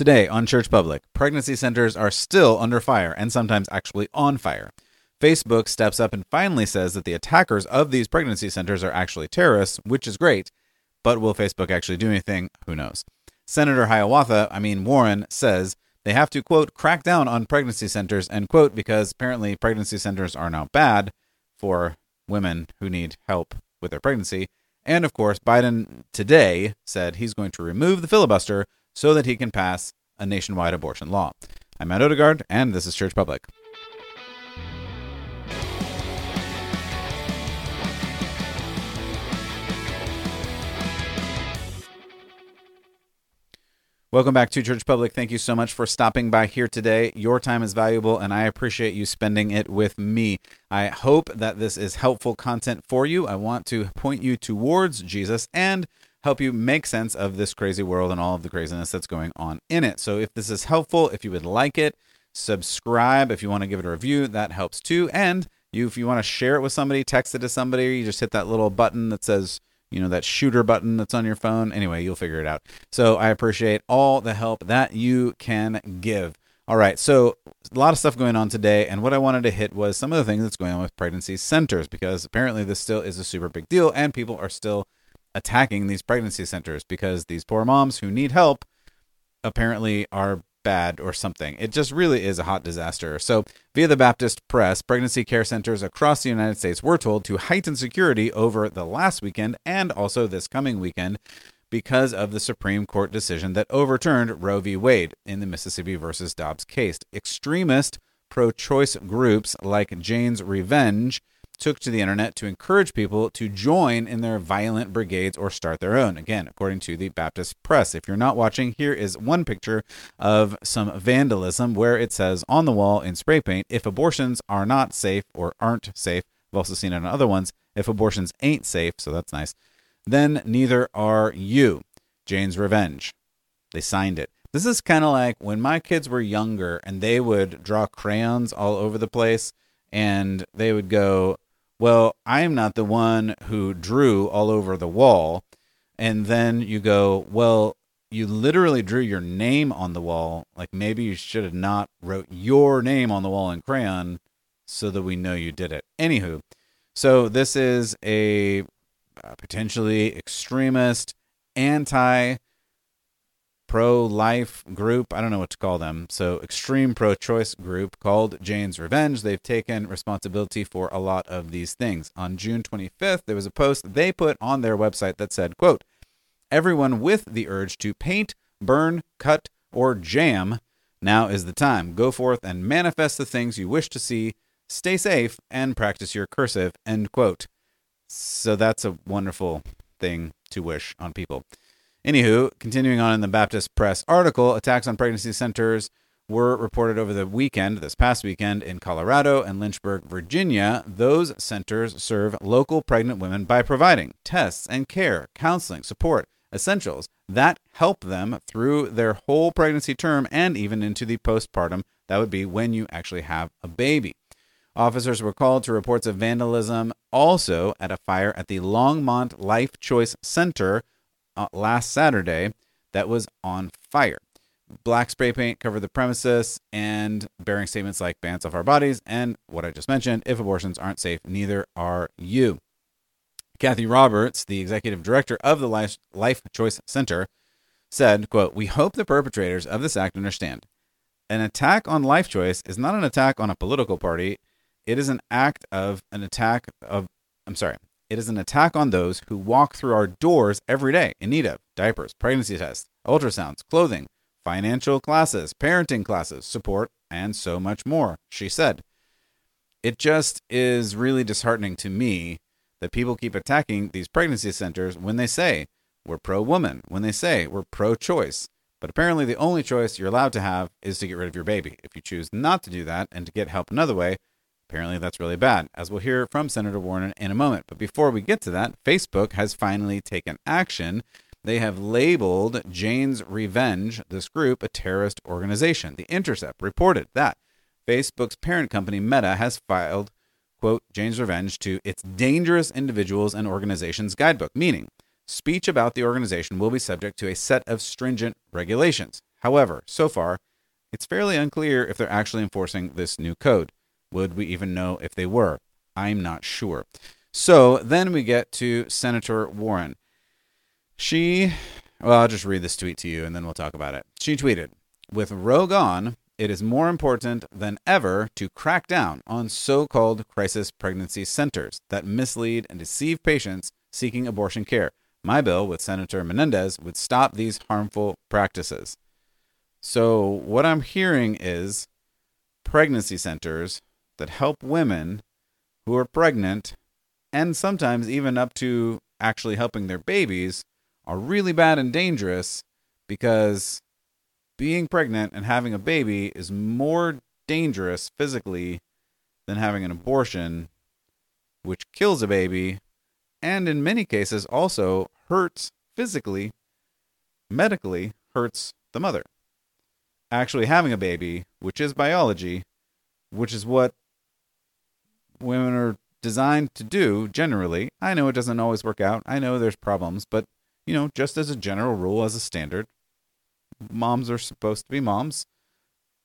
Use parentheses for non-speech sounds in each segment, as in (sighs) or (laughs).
Today on Church Public, pregnancy centers are still under fire and sometimes actually on fire. Facebook steps up and finally says that the attackers of these pregnancy centers are actually terrorists, which is great. But will Facebook actually do anything? Who knows? Senator Hiawatha, I mean Warren, says they have to, quote, crack down on pregnancy centers, end quote, because apparently pregnancy centers are now bad for women who need help with their pregnancy. And of course, Biden today said he's going to remove the filibuster so that he can pass a nationwide abortion law. I'm Matt Odegaard, and this is Church Public. Welcome back to Church Public. Thank you so much for stopping by here today. Your time is valuable, and I appreciate you spending it with me. I hope that this is helpful content for you. I want to point you towards Jesus and help you make sense of this crazy world and all of the craziness that's going on in it. So, if this is helpful, if you would like it, subscribe. If you want to give it a review, that helps too. And you, if you want to share it with somebody, text it to somebody, you just hit that little button that says you know that shooter button that's on your phone anyway you'll figure it out so i appreciate all the help that you can give all right so a lot of stuff going on today and what i wanted to hit was some of the things that's going on with pregnancy centers because apparently this still is a super big deal and people are still attacking these pregnancy centers because these poor moms who need help apparently are bad or something. It just really is a hot disaster. So, via the Baptist Press, pregnancy care centers across the United States were told to heighten security over the last weekend and also this coming weekend because of the Supreme Court decision that overturned Roe v. Wade in the Mississippi versus Dobbs case. Extremist pro choice groups like Jane's Revenge took to the internet to encourage people to join in their violent brigades or start their own. Again, according to the Baptist Press. If you're not watching, here is one picture of some vandalism where it says on the wall in spray paint if abortions are not safe or aren't safe, I've also seen it on other ones, if abortions ain't safe, so that's nice, then neither are you. Jane's Revenge. They signed it. This is kind of like when my kids were younger and they would draw crayons all over the place and they would go, well, I'm not the one who drew all over the wall. And then you go, well, you literally drew your name on the wall. Like maybe you should have not wrote your name on the wall in crayon so that we know you did it. Anywho, so this is a uh, potentially extremist, anti pro life group. I don't know what to call them. So, extreme pro choice group called Jane's Revenge. They've taken responsibility for a lot of these things. On June 25th, there was a post they put on their website that said, quote, Everyone with the urge to paint, burn, cut, or jam, now is the time. Go forth and manifest the things you wish to see. Stay safe and practice your cursive. End quote. So that's a wonderful thing to wish on people. Anywho, continuing on in the Baptist Press article, attacks on pregnancy centers were reported over the weekend, this past weekend, in Colorado and Lynchburg, Virginia. Those centers serve local pregnant women by providing tests and care, counseling, support, essentials that help them through their whole pregnancy term and even into the postpartum. That would be when you actually have a baby. Officers were called to reports of vandalism also at a fire at the Longmont Life Choice Center Uh, last Saturday that was on fire. Black spray paint covered the premises and bearing statements like bands off our bodies and what I just mentioned if abortions aren't safe, neither are you. Kathy Roberts, the executive director of the Life, Life Choice Center, said, quote, We hope the perpetrators of this act understand. An attack on life choice is not an attack on a political party. It is an act of an attack of I'm sorry. It is an attack on those who walk through our doors every day in need of diapers, pregnancy tests, ultrasounds, clothing, financial classes, parenting classes, support, and so much more, she said. It just is really disheartening to me that people keep attacking these pregnancy centers when they say we're pro woman, when they say we're pro choice. But apparently, the only choice you're allowed to have is to get rid of your baby. If you choose not to do that and to get help another way, Apparently, that's really bad, as we'll hear from Senator Warren in a moment. But before we get to that, Facebook has finally taken action. They have labeled Jane's Revenge, this group, a terrorist organization. The Intercept reported that Facebook's parent company, Meta, has filed, quote, Jane's Revenge to its Dangerous Individuals and Organizations Guidebook, meaning speech about the organization will be subject to a set of stringent regulations. However, so far, it's fairly unclear if they're actually enforcing this new code. Would we even know if they were? I'm not sure. So then we get to Senator Warren. She, well, I'll just read this tweet to you and then we'll talk about it. She tweeted With Roe gone, it is more important than ever to crack down on so called crisis pregnancy centers that mislead and deceive patients seeking abortion care. My bill with Senator Menendez would stop these harmful practices. So, what I'm hearing is pregnancy centers that help women who are pregnant and sometimes even up to actually helping their babies are really bad and dangerous because being pregnant and having a baby is more dangerous physically than having an abortion, which kills a baby and in many cases also hurts physically, medically hurts the mother. Actually, having a baby, which is biology, which is what women are designed to do generally. I know it doesn't always work out. I know there's problems, but you know, just as a general rule, as a standard, moms are supposed to be moms,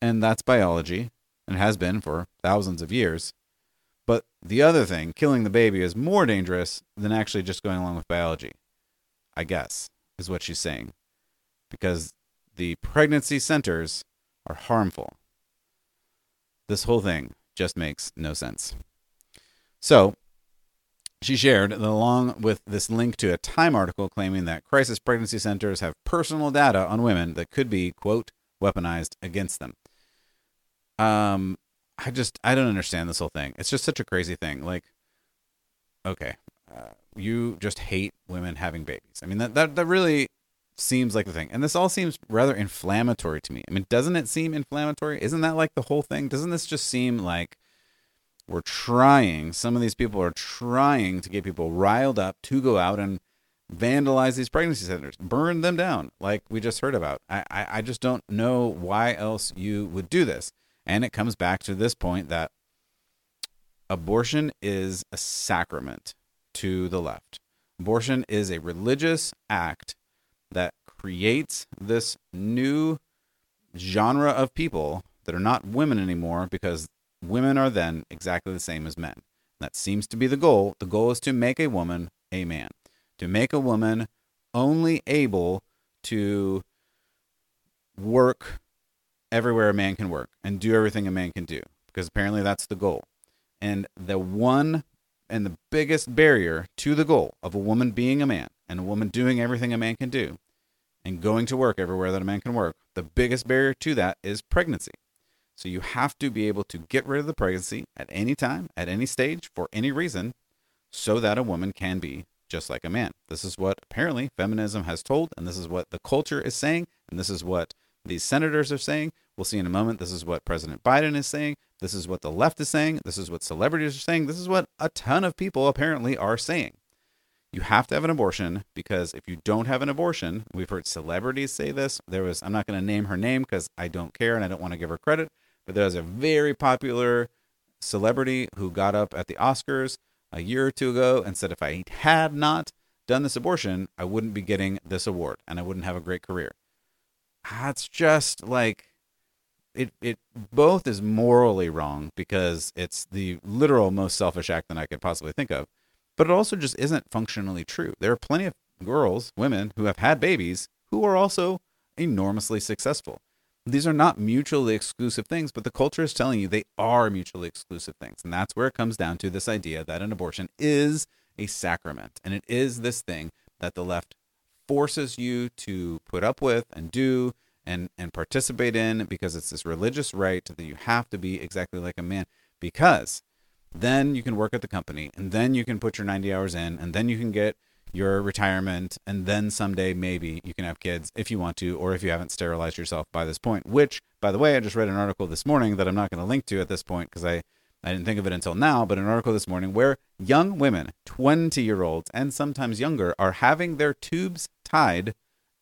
and that's biology, and has been for thousands of years. But the other thing, killing the baby, is more dangerous than actually just going along with biology, I guess, is what she's saying. Because the pregnancy centers are harmful. This whole thing just makes no sense. So, she shared, along with this link to a Time article claiming that crisis pregnancy centers have personal data on women that could be, quote, weaponized against them. Um, I just, I don't understand this whole thing. It's just such a crazy thing. Like, okay, uh, you just hate women having babies. I mean, that, that, that really seems like the thing. And this all seems rather inflammatory to me. I mean, doesn't it seem inflammatory? Isn't that like the whole thing? Doesn't this just seem like we're trying, some of these people are trying to get people riled up to go out and vandalize these pregnancy centers, burn them down, like we just heard about. I, I, I just don't know why else you would do this. And it comes back to this point that abortion is a sacrament to the left. Abortion is a religious act that creates this new genre of people that are not women anymore because women are then exactly the same as men. That seems to be the goal. The goal is to make a woman a man, to make a woman only able to work everywhere a man can work and do everything a man can do, because apparently that's the goal. And the one and the biggest barrier to the goal of a woman being a man and a woman doing everything a man can do and going to work everywhere that a man can work, the biggest barrier to that is pregnancy. So you have to be able to get rid of the pregnancy at any time, at any stage, for any reason, so that a woman can be just like a man. This is what apparently feminism has told, and this is what the culture is saying, and this is what these senators are saying. We'll see in a moment. This is what President Biden is saying. This is what the left is saying. This is what celebrities are saying. This is what a ton of people apparently are saying. You have to have an abortion because if you don't have an abortion, we've heard celebrities say this. There was, I'm not going to name her name because I don't care and I don't want to give her credit, but there was a very popular celebrity who got up at the Oscars a year or two ago and said, if I had not done this abortion, I wouldn't be getting this award and I wouldn't have a great career. That's just like it it both is morally wrong because it's the literal most selfish act that I could possibly think of, but it also just isn't functionally true. There are plenty of girls, women who have had babies who are also enormously successful. These are not mutually exclusive things, but the culture is telling you they are mutually exclusive things. And that's where it comes down to this idea that an abortion is a sacrament. And it is this thing that the left forces you to put up with and do and, and participate in because it's this religious right that you have to be exactly like a man. Because then you can work at the company and then you can put your 90 hours in and then you can get your retirement, and then someday maybe you can have kids if you want to, or if you haven't sterilized yourself by this point. Which, by the way, I just read an article this morning that I'm not going to link to at this point because I, I didn't think of it until now, but an article this morning where young women, 20 year olds, and sometimes younger, are having their tubes tied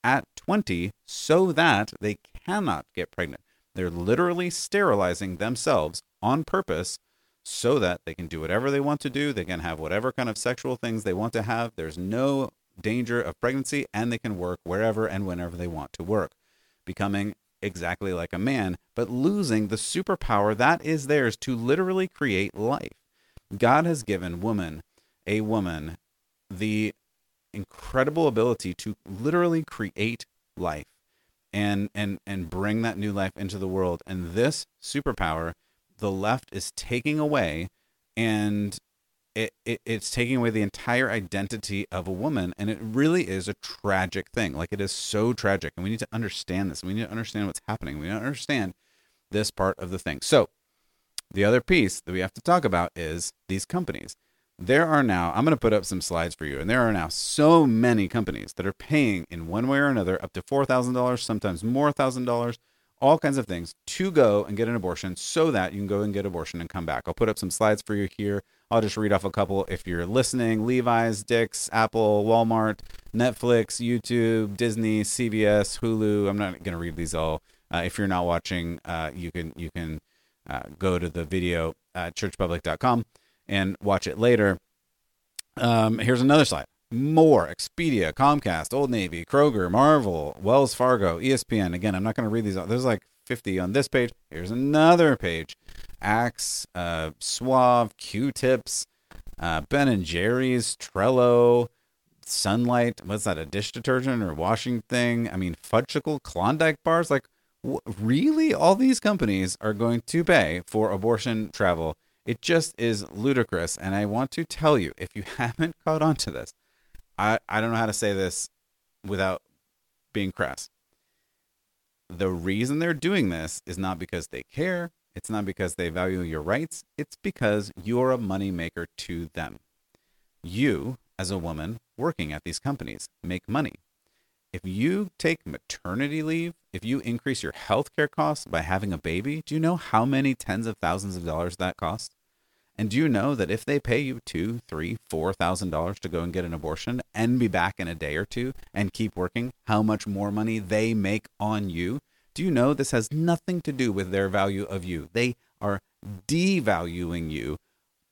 at 20 so that they cannot get pregnant. They're literally sterilizing themselves on purpose so that they can do whatever they want to do. They can have whatever kind of sexual things they want to have. There's no danger of pregnancy, and they can work wherever and whenever they want to work, becoming exactly like a man, but losing the superpower that is theirs to literally create life. God has given woman, a woman, the incredible ability to literally create life and and and bring that new life into the world and this superpower the left is taking away and it, it it's taking away the entire identity of a woman and it really is a tragic thing. Like it is so tragic and we need to understand this. We need to understand what's happening. We need to understand this part of the thing. So the other piece that we have to talk about is these companies. There are now i'm going to put up some slides for you and there are now so many companies that are paying in one way or another up to $4000 sometimes more $1000 all kinds of things to go and get an abortion so that you can go and get abortion and come back. I'll put up some slides for you here. I'll just read off a couple if you're listening. Levi's dick's apple walmart netflix youtube disney cbs hulu. I'm not going to read these all. Uh, if you're not watching uh, you can you can uh, go to the video at churchpublic.com and watch it later. Um, here's another slide. More Expedia, Comcast, Old Navy, Kroger, Marvel, Wells Fargo, ESPN. Again, I'm not going to read these. All. There's like 50 on this page. Here's another page. Axe, uh, Suave, Q-tips, uh, Ben and Jerry's, Trello, Sunlight. What's that? A dish detergent or washing thing? I mean, Fudgsicle, Klondike bars. Like, really? All these companies are going to pay for abortion travel it just is ludicrous. And I want to tell you, if you (laughs) haven't caught on to this, I, I don't know how to say this without being crass. The reason they're doing this is not because they care. It's not because they value your rights. It's because you're a moneymaker to them. You, as a woman working at these companies, make money. If you take maternity leave, if you increase your healthcare costs by having a baby, do you know how many tens of thousands of dollars that costs? And do you know that if they pay you two, three, four thousand dollars to go and get an abortion and be back in a day or two and keep working, how much more money they make on you? Do you know this has nothing to do with their value of you? They are devaluing you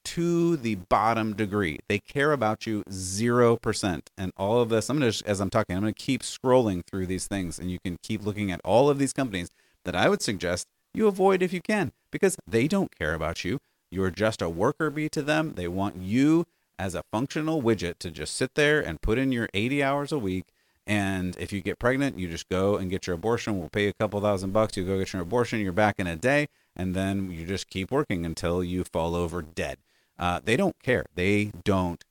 to the bottom degree. They care about you 0%. And all of this, I'm going to, as I'm talking, I'm going to keep scrolling through these things and you can keep looking at all of these companies that I would suggest you avoid if you can because they don't care about you. You're just a worker bee to them. They want you as a functional widget to just sit there and put in your 80 hours a week. And if you get pregnant, you just go and get your abortion. We'll pay you a couple thousand bucks. You go get your abortion. You're back in a day. And then you just keep working until you fall over dead. Uh, they don't care. They don't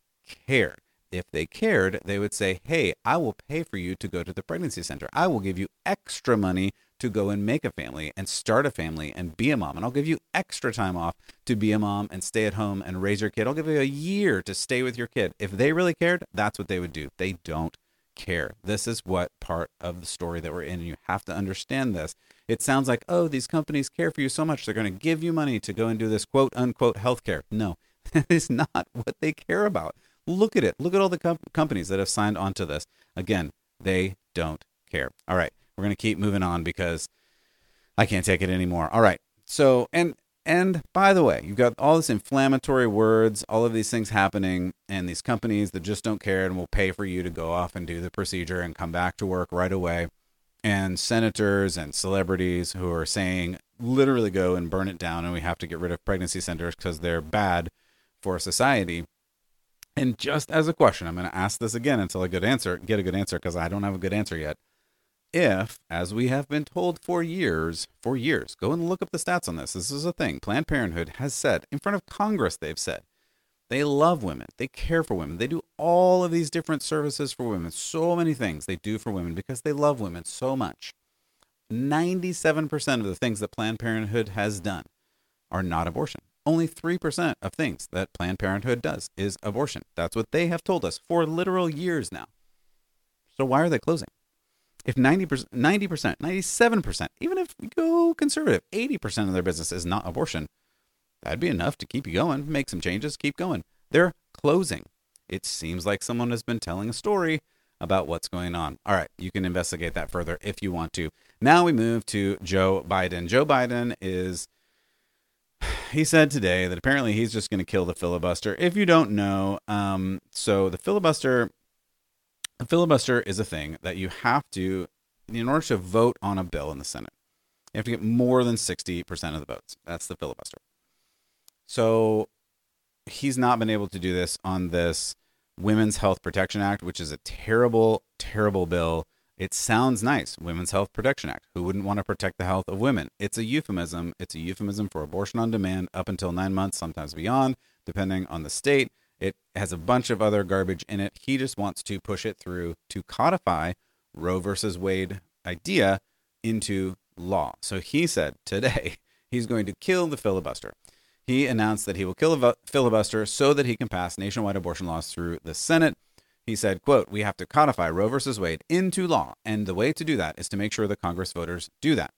care. If they cared, they would say, Hey, I will pay for you to go to the pregnancy center. I will give you extra money to go and make a family and start a family and be a mom. And I'll give you extra time off to be a mom and stay at home and raise your kid. I'll give you a year to stay with your kid. If they really cared, that's what they would do. They don't care. This is what part of the story that we're in. And you have to understand this. It sounds like, oh, these companies care for you so much. They're going to give you money to go and do this quote unquote healthcare. No, (laughs) that is not what they care about. Look at it. Look at all the com- companies that have signed on to this. Again, they don't care. All right, we're going to keep moving on because I can't take it anymore. All right. So, and and by the way, you've got all this inflammatory words, all of these things happening, and these companies that just don't care and will pay for you to go off and do the procedure and come back to work right away. And senators and celebrities who are saying, literally go and burn it down, and we have to get rid of pregnancy centers because they're bad for society. And just as a question, I'm going to ask this again until I get answer, get a good answer because I don't have a good answer yet. If, as we have been told for years, for years, go and look up the stats on this. This is a thing. Planned Parenthood has said in front of Congress, they've said they love women, they care for women, they do all of these different services for women, so many things they do for women because they love women so much. 97% of the things that Planned Parenthood has done are not abortion only 3% of things that Planned Parenthood does is abortion. That's what they have told us for literal years now. So why are they closing? If 90%, 90%, 97%, even if we go conservative, 80% of their business is not abortion, that'd be enough to keep you going, make some changes, keep going. They're closing. It seems like someone has been telling a story about what's going on. All right, you can investigate that further if you want to. Now we move to Joe Biden. Joe Biden is (sighs) he said today that apparently he's just going to kill the filibuster. If you don't know, um, so the filibuster, the filibuster is a thing that you have to, in order to vote on a bill in the Senate, You have to get more than 60% of the votes. That's the filibuster. So he's not been able to do this on this Women's Health Protection Act, which is a terrible, terrible bill. It sounds nice, Women's Health Protection Act. Who wouldn't want to protect the health of women? It's a euphemism. It's a euphemism for abortion on demand up until nine months, sometimes beyond, depending on the state. It has a bunch of other garbage in it. He just wants to push it through to codify Roe versus Wade idea into law. So he said today (laughs) he's going to kill the filibuster. He announced that he will kill a filibuster so that he can pass nationwide abortion laws through the Senate. He said, quote, we have to codify Roe versus Wade into law, and the way to do that is to make sure the Congress voters do that.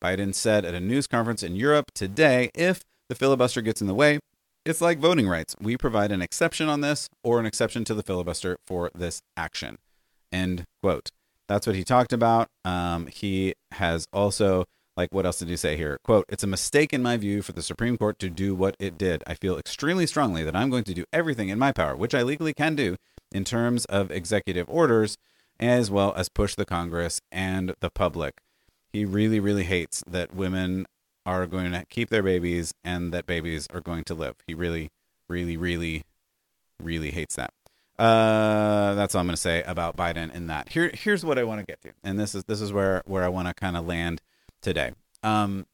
Biden said at a news conference in Europe today, if the filibuster gets in the way, it's like voting rights. We provide an exception on this or an exception to the filibuster for this action. End quote. That's what he talked about. Um, he has also, like, what else did he say here? Quote, it's a mistake in my view for the Supreme Court to do what it did. I feel extremely strongly that I'm going to do everything in my power, which I legally can do, in terms of executive orders, as well as push the Congress and the public. He really, really hates that women are going to keep their babies and that babies are going to live. He really, really, really, really hates that. Uh, that's all I'm going to say about Biden in that. Here, here's what I want to get to, and this is this is where where I want to kind of land today. Um,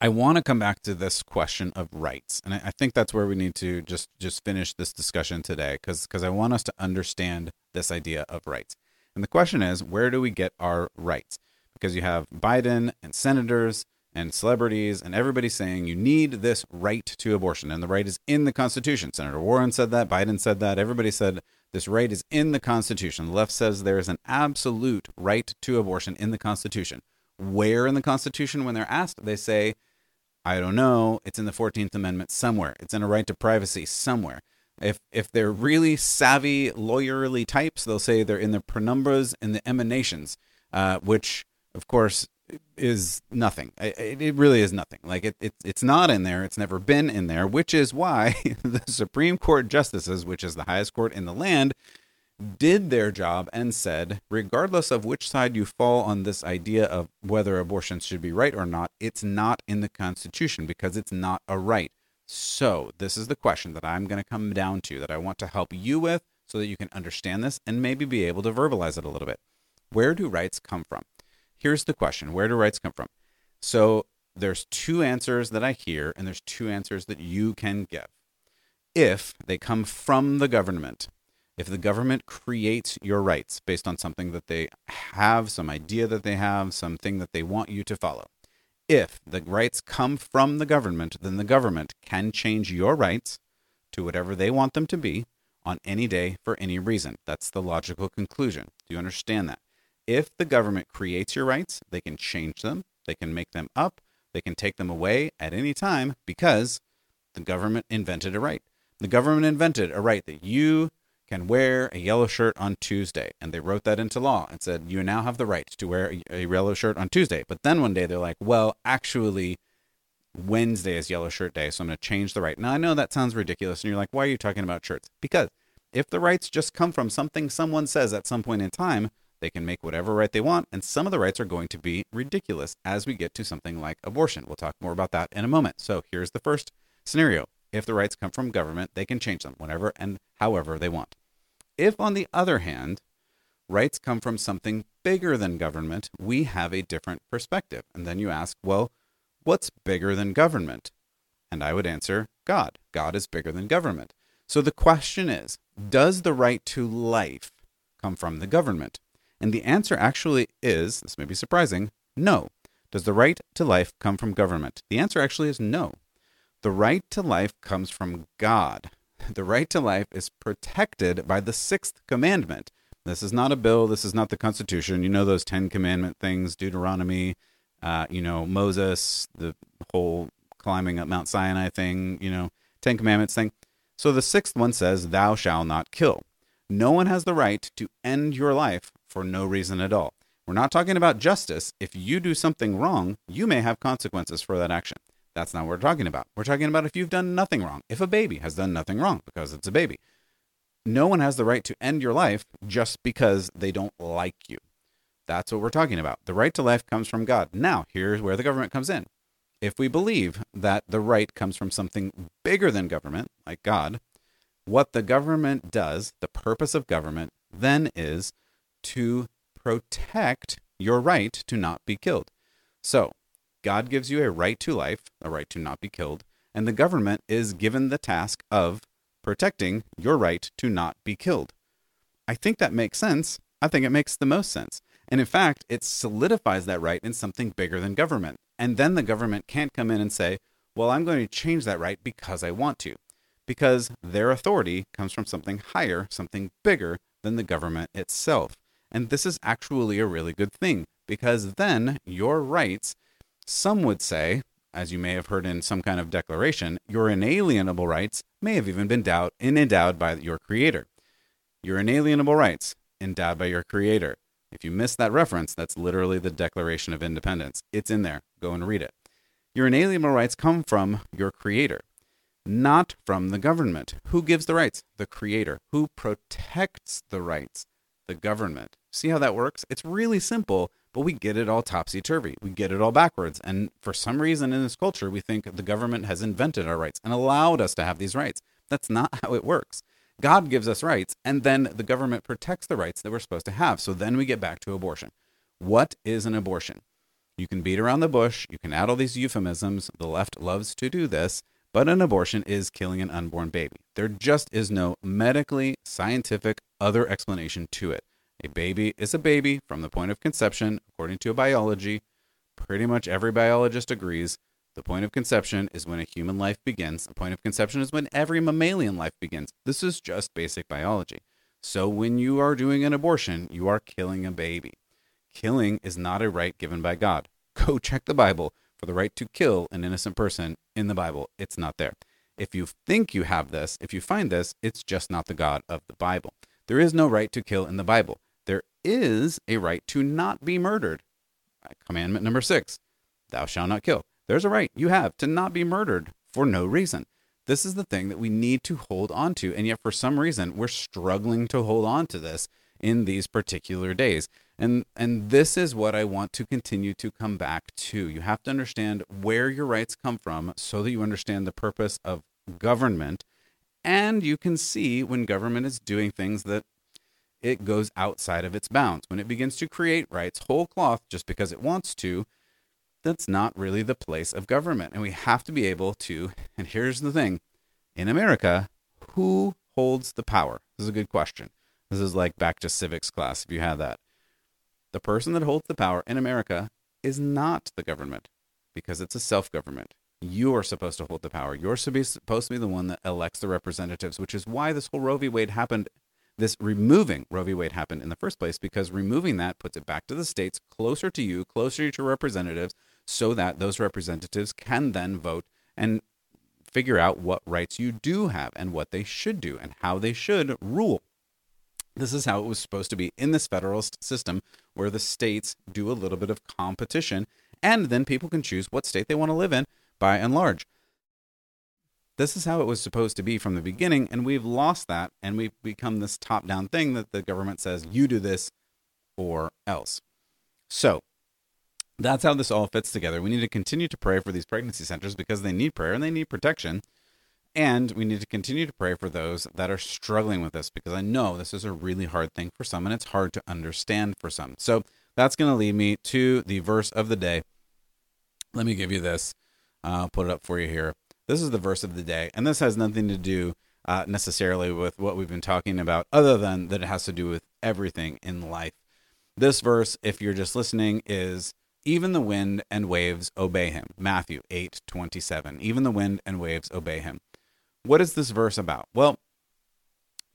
I want to come back to this question of rights, and I, I think that's where we need to just just finish this discussion today, because because I want us to understand this idea of rights. And the question is, where do we get our rights? Because you have Biden and senators and celebrities and everybody saying you need this right to abortion and the right is in the constitution. Senator warren said that biden said that everybody said this right is in the constitution. The left says there is an absolute right to abortion in the constitution. Where in the constitution when they're asked they say i don't know it's in the 14th amendment somewhere. It's in a right to privacy somewhere. If if they're really savvy lawyerly types they'll say they're in the penumbras and the emanations uh, which of course is nothing. It, it really is nothing. Like it, it, it's not in there. It's never been in there, which is why (laughs) the Supreme Court justices, which is the highest court in the land, did their job and said, regardless of which side you fall on this idea of whether abortions should be right or not, it's not in the Constitution because it's not a right. So, this is the question that I'm going to come down to that I want to help you with so that you can understand this and maybe be able to verbalize it a little bit. Where do rights come from? Here's the question where do rights come from? So there's two answers that I hear, and there's two answers that you can give. If they come from the government, if the government creates your rights based on something that they have, some idea that they have, something that they want you to follow, if the rights come from the government, then the government can change your rights to whatever they want them to be on any day for any reason. That's the logical conclusion. Do you understand that? If the government creates your rights, they can change them, they can make them up, they can take them away at any time because the government invented a right. The government invented a right that you can wear a yellow shirt on Tuesday. And they wrote that into law and said, you now have the right to wear a yellow shirt on Tuesday. But then one day they're like, well, actually, Wednesday is yellow shirt day. So I'm going to change the right. Now, I know that sounds ridiculous. And you're like, why are you talking about shirts? Because if the rights just come from something someone says at some point in time, they can make whatever right they want, and some of the rights are going to be ridiculous as we get to something like abortion. We'll talk more about that in a moment. So here's the first scenario. If the rights come from government, they can change them whenever and however they want. If, on the other hand, rights come from something bigger than government, we have a different perspective. And then you ask, well, what's bigger than government? And I would answer, God. God is bigger than government. So the question is, does the right to life come from the government? And the answer actually is this may be surprising no. Does the right to life come from government? The answer actually is no. The right to life comes from God. (laughs) The right to life is protected by the sixth commandment. This is not a bill. This is not the Constitution. You know those Ten Commandment things, Deuteronomy, uh, you know, Moses, the whole climbing up Mount Sinai thing, you know, Ten Commandments thing. So the sixth one says, Thou shalt not kill. No one has the right to end your life for no reason at all. We're not talking about justice. If you do something wrong, you may have consequences for that action. That's not what we're talking about. We're talking about if you've done nothing wrong, if a baby has done nothing wrong because it's a baby. No one has the right to end your life just because they don't like you. That's what we're talking about. The right to life comes from God. Now, here's where the government comes in. If we believe that the right comes from something bigger than government, like God, what the government does, the purpose of government, then is to protect your right to not be killed. So, God gives you a right to life, a right to not be killed, and the government is given the task of protecting your right to not be killed. I think that makes sense. I think it makes the most sense. And in fact, it solidifies that right in something bigger than government. And then the government can't come in and say, well, I'm going to change that right because I want to. Because their authority comes from something higher, something bigger than the government itself. And this is actually a really good thing because then your rights, some would say, as you may have heard in some kind of declaration, your inalienable rights may have even been endowed, endowed by your creator. Your inalienable rights endowed by your creator. If you missed that reference, that's literally the Declaration of Independence. It's in there. Go and read it. Your inalienable rights come from your creator, not from the government. Who gives the rights? The creator. Who protects the rights? The government. See how that works? It's really simple, but we get it all topsy turvy. We get it all backwards. And for some reason in this culture, we think the government has invented our rights and allowed us to have these rights. That's not (laughs) how it works. God gives us rights, and then the government protects the rights that we're supposed to have. So then we get back to abortion. What is an abortion? You can beat around the bush, you can add all these euphemisms. The left loves to do this, but an abortion is killing an unborn baby. There just is no medically, scientific, other explanation to it. A baby is a baby from the point of conception, according to biology. Pretty much every biologist agrees. The point of conception is when a human life begins. The point of conception is when every mammalian life begins. This is just basic biology. So when you are doing an abortion, you are killing a baby. Killing is not a right given by God. Go (laughs) check the Bible for the right to kill an innocent person in the Bible. It's not there. If you think you have this, if you find this, it's just not the God of the Bible. There is no right to kill in the Bible. Is a right to not be murdered. Commandment number six Thou shalt not kill. There's a right you have to not be murdered for no reason. This is the thing that we need to hold on to. And yet, for some reason, we're struggling to hold on to this in these particular days. And, and this is what I want to continue to come back to. You have to understand where your rights come from so that you understand the purpose of government. And you can see when government is doing things that it goes outside of its bounds. When it begins to create rights whole cloth just because it wants to, that's not really the place of government. And we have to be able to, and here's the thing in America, who holds the power? This is a good question. This is like back to civics class if you had that. The person that holds the power in America is not the government because it's a self government. You are supposed to hold the power. You're supposed to be the one that elects the representatives, which is why this whole Roe v. Wade happened. This removing Roe v. Wade happened in the first place because removing that puts it back to the states, closer to you, closer to representatives, so that those representatives can then vote and figure out what rights you do have and what they should do and how they should rule. This is how it was supposed to be in this federalist system where the states do a little bit of competition and then people can choose what state they want to live in by and large. This is how it was supposed to be from the beginning, and we've lost that, and we've become this top down thing that the government says, you do this or else. So, that's how this all fits together. We need to continue to pray for these pregnancy centers because they need prayer and they need protection. And we need to continue to pray for those that are struggling with this because I know this is a really hard thing for some and it's hard to understand for some. So that's going to lead me to the verse of the day. Let me give you this. I'll put it up for you here. This is the verse of the day. And this has nothing to do uh, necessarily with what we've been talking about, other than that it has to do with everything in life. This verse, if you're just listening, is even the wind and waves obey him. Matthew 8 27. Even the wind and waves obey him. What is this verse about? Well,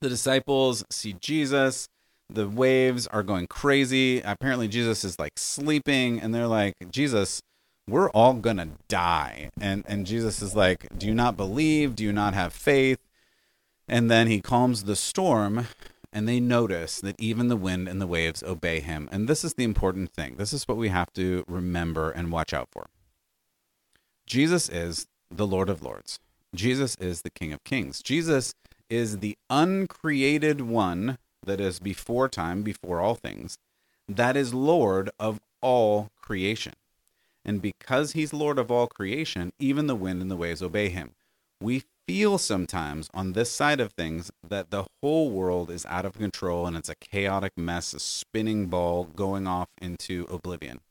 the disciples see Jesus. The waves are going crazy. Apparently, Jesus is like sleeping, and they're like, Jesus, we're all gonna die. And and Jesus is like, Do you not believe? Do you not have faith? And then he calms the storm and they notice that even the wind and the waves obey him. And this is the important thing. This is what we have to remember and watch out for. Jesus is the Lord of Lords. Jesus is the King of Kings. Jesus is the uncreated one that is before time, before all things. that is Lord of all creation. And because he's Lord of all creation, even the wind and the waves obey him. We feel sometimes on this side of things that the whole world is out of control and it's a chaotic mess, a spinning ball going off into oblivion.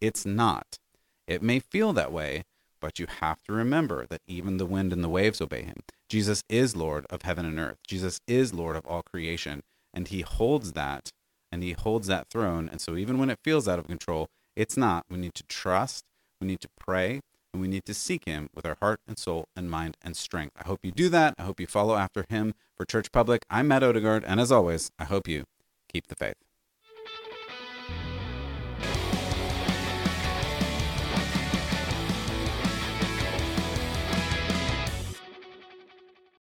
It's not. It may feel that way, but you have to remember that even the wind and the waves obey him. Jesus is Lord of heaven and earth. Jesus is Lord of all creation, and he holds that and he holds that throne. And so even when it feels out of control, it's not. We need to trust, we need to pray, and we need to seek him with our heart and soul and mind and strength. I hope you do that. I hope you follow after him for Church Public. I'm Matt Odegaard, and as always, I hope you keep the faith.